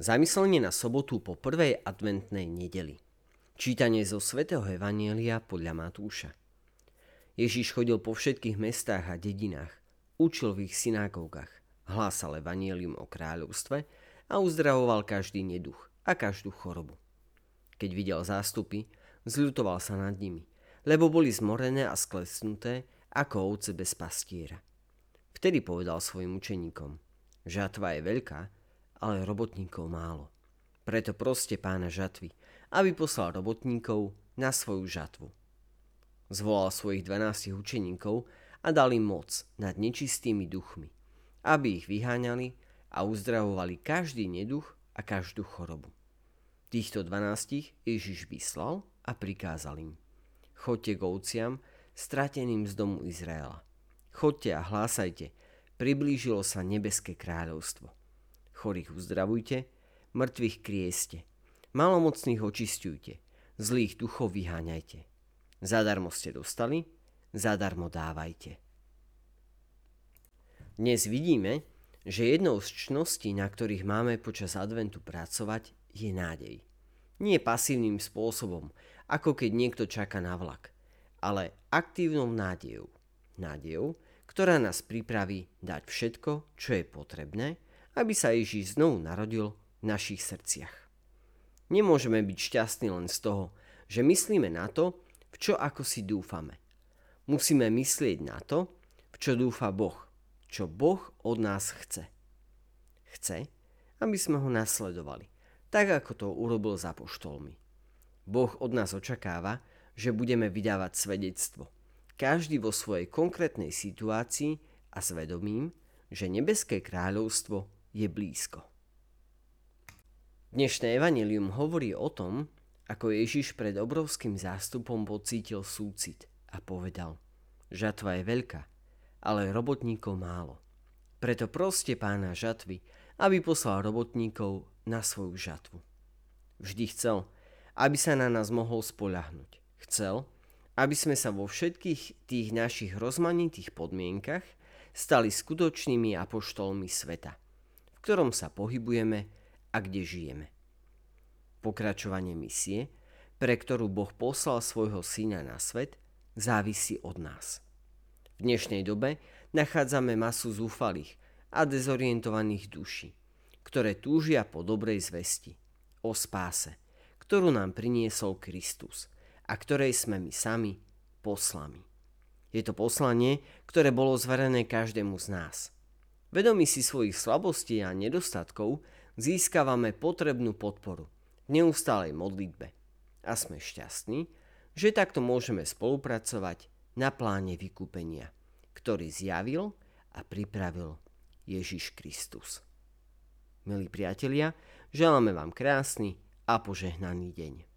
Zamyslenie na sobotu po prvej adventnej nedeli. Čítanie zo svätého Evanielia podľa Matúša. Ježíš chodil po všetkých mestách a dedinách, učil v ich synagógach, hlásal Evanielium o kráľovstve a uzdravoval každý neduch a každú chorobu. Keď videl zástupy, zľutoval sa nad nimi, lebo boli zmorené a sklesnuté ako ovce bez pastiera. Vtedy povedal svojim učeníkom, žatva je veľká, ale robotníkov málo. Preto proste pána žatvy, aby poslal robotníkov na svoju žatvu. Zvolal svojich dvanástich učeníkov a dal im moc nad nečistými duchmi, aby ich vyháňali a uzdravovali každý neduch a každú chorobu. Týchto dvanástich Ježiš vyslal a prikázal im. Chodte k ovciam, strateným z domu Izraela. Chodte a hlásajte, priblížilo sa nebeské kráľovstvo chorých uzdravujte, mŕtvych krieste, malomocných očistujte, zlých duchov vyháňajte. Zadarmo ste dostali, zadarmo dávajte. Dnes vidíme, že jednou z čností, na ktorých máme počas adventu pracovať, je nádej. Nie pasívnym spôsobom, ako keď niekto čaká na vlak, ale aktívnou nádejou. Nádejou, ktorá nás pripraví dať všetko, čo je potrebné, aby sa Ježíš znovu narodil v našich srdciach. Nemôžeme byť šťastní len z toho, že myslíme na to, v čo ako si dúfame. Musíme myslieť na to, v čo dúfa Boh, čo Boh od nás chce. Chce, aby sme ho nasledovali, tak ako to urobil za poštolmi. Boh od nás očakáva, že budeme vydávať svedectvo. Každý vo svojej konkrétnej situácii a svedomím, že nebeské kráľovstvo je blízko. Dnešné evanelium hovorí o tom, ako Ježiš pred obrovským zástupom pocítil súcit a povedal, žatva je veľká, ale robotníkov málo. Preto proste pána žatvy, aby poslal robotníkov na svoju žatvu. Vždy chcel, aby sa na nás mohol spoľahnúť. Chcel, aby sme sa vo všetkých tých našich rozmanitých podmienkach stali skutočnými apoštolmi sveta – ktorom sa pohybujeme a kde žijeme. Pokračovanie misie, pre ktorú Boh poslal svojho syna na svet, závisí od nás. V dnešnej dobe nachádzame masu zúfalých a dezorientovaných duší, ktoré túžia po dobrej zvesti, o spáse, ktorú nám priniesol Kristus a ktorej sme my sami poslami. Je to poslanie, ktoré bolo zverené každému z nás – Vedomí si svojich slabostí a nedostatkov získavame potrebnú podporu v neustálej modlitbe a sme šťastní, že takto môžeme spolupracovať na pláne vykúpenia, ktorý zjavil a pripravil Ježiš Kristus. Milí priatelia, želáme vám krásny a požehnaný deň.